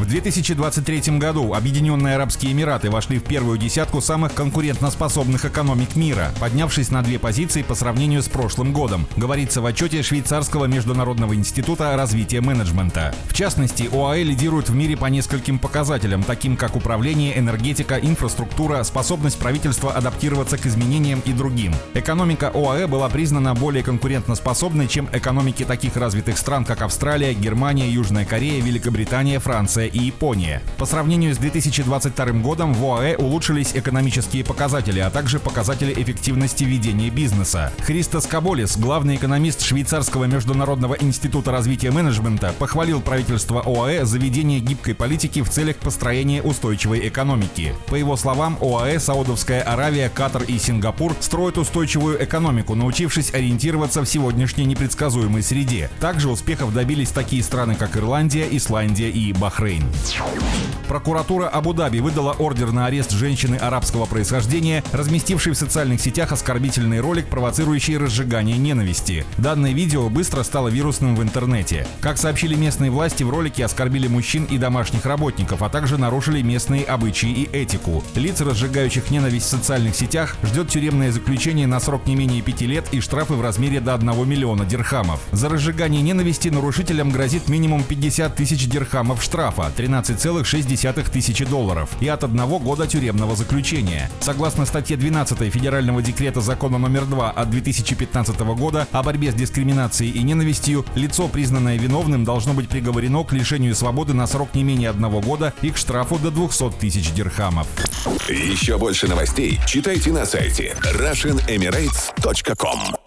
В 2023 году Объединенные Арабские Эмираты вошли в первую десятку самых конкурентоспособных экономик мира, поднявшись на две позиции по сравнению с прошлым годом, говорится в отчете Швейцарского международного института развития менеджмента. В частности, ОАЭ лидирует в мире по нескольким показателям, таким как управление, энергетика, инфраструктура, способность правительства адаптироваться к изменениям и другим. Экономика ОАЭ была признана более конкурентоспособной, чем экономики таких развитых стран, как Австралия, Германия, Южная Корея, Великобритания, Франция и Япония. По сравнению с 2022 годом в ОАЭ улучшились экономические показатели, а также показатели эффективности ведения бизнеса. Христос Каболис, главный экономист Швейцарского международного института развития менеджмента, похвалил правительство ОАЭ за ведение гибкой политики в целях построения устойчивой экономики. По его словам, ОАЭ, Саудовская Аравия, Катар и Сингапур строят устойчивую экономику, научившись ориентироваться в сегодняшней непредсказуемой среде. Также успехов добились такие страны, как Ирландия, Исландия и Бахрейн. Прокуратура Абу-Даби выдала ордер на арест женщины арабского происхождения, разместившей в социальных сетях оскорбительный ролик, провоцирующий разжигание ненависти. Данное видео быстро стало вирусным в интернете. Как сообщили местные власти, в ролике оскорбили мужчин и домашних работников, а также нарушили местные обычаи и этику. Лиц, разжигающих ненависть в социальных сетях, ждет тюремное заключение на срок не менее пяти лет и штрафы в размере до 1 миллиона дирхамов. За разжигание ненависти нарушителям грозит минимум 50 тысяч дирхамов штрафа, 13,6 тысячи долларов и от одного года тюремного заключения. Согласно статье 12 Федерального декрета закона номер 2 от 2015 года о борьбе с дискриминацией и ненавистью, лицо, признанное виновным, должно быть приговорено к лишению свободы на срок не менее одного года и к штрафу до 200 тысяч дирхамов. Еще больше новостей читайте на сайте RussianEmirates.com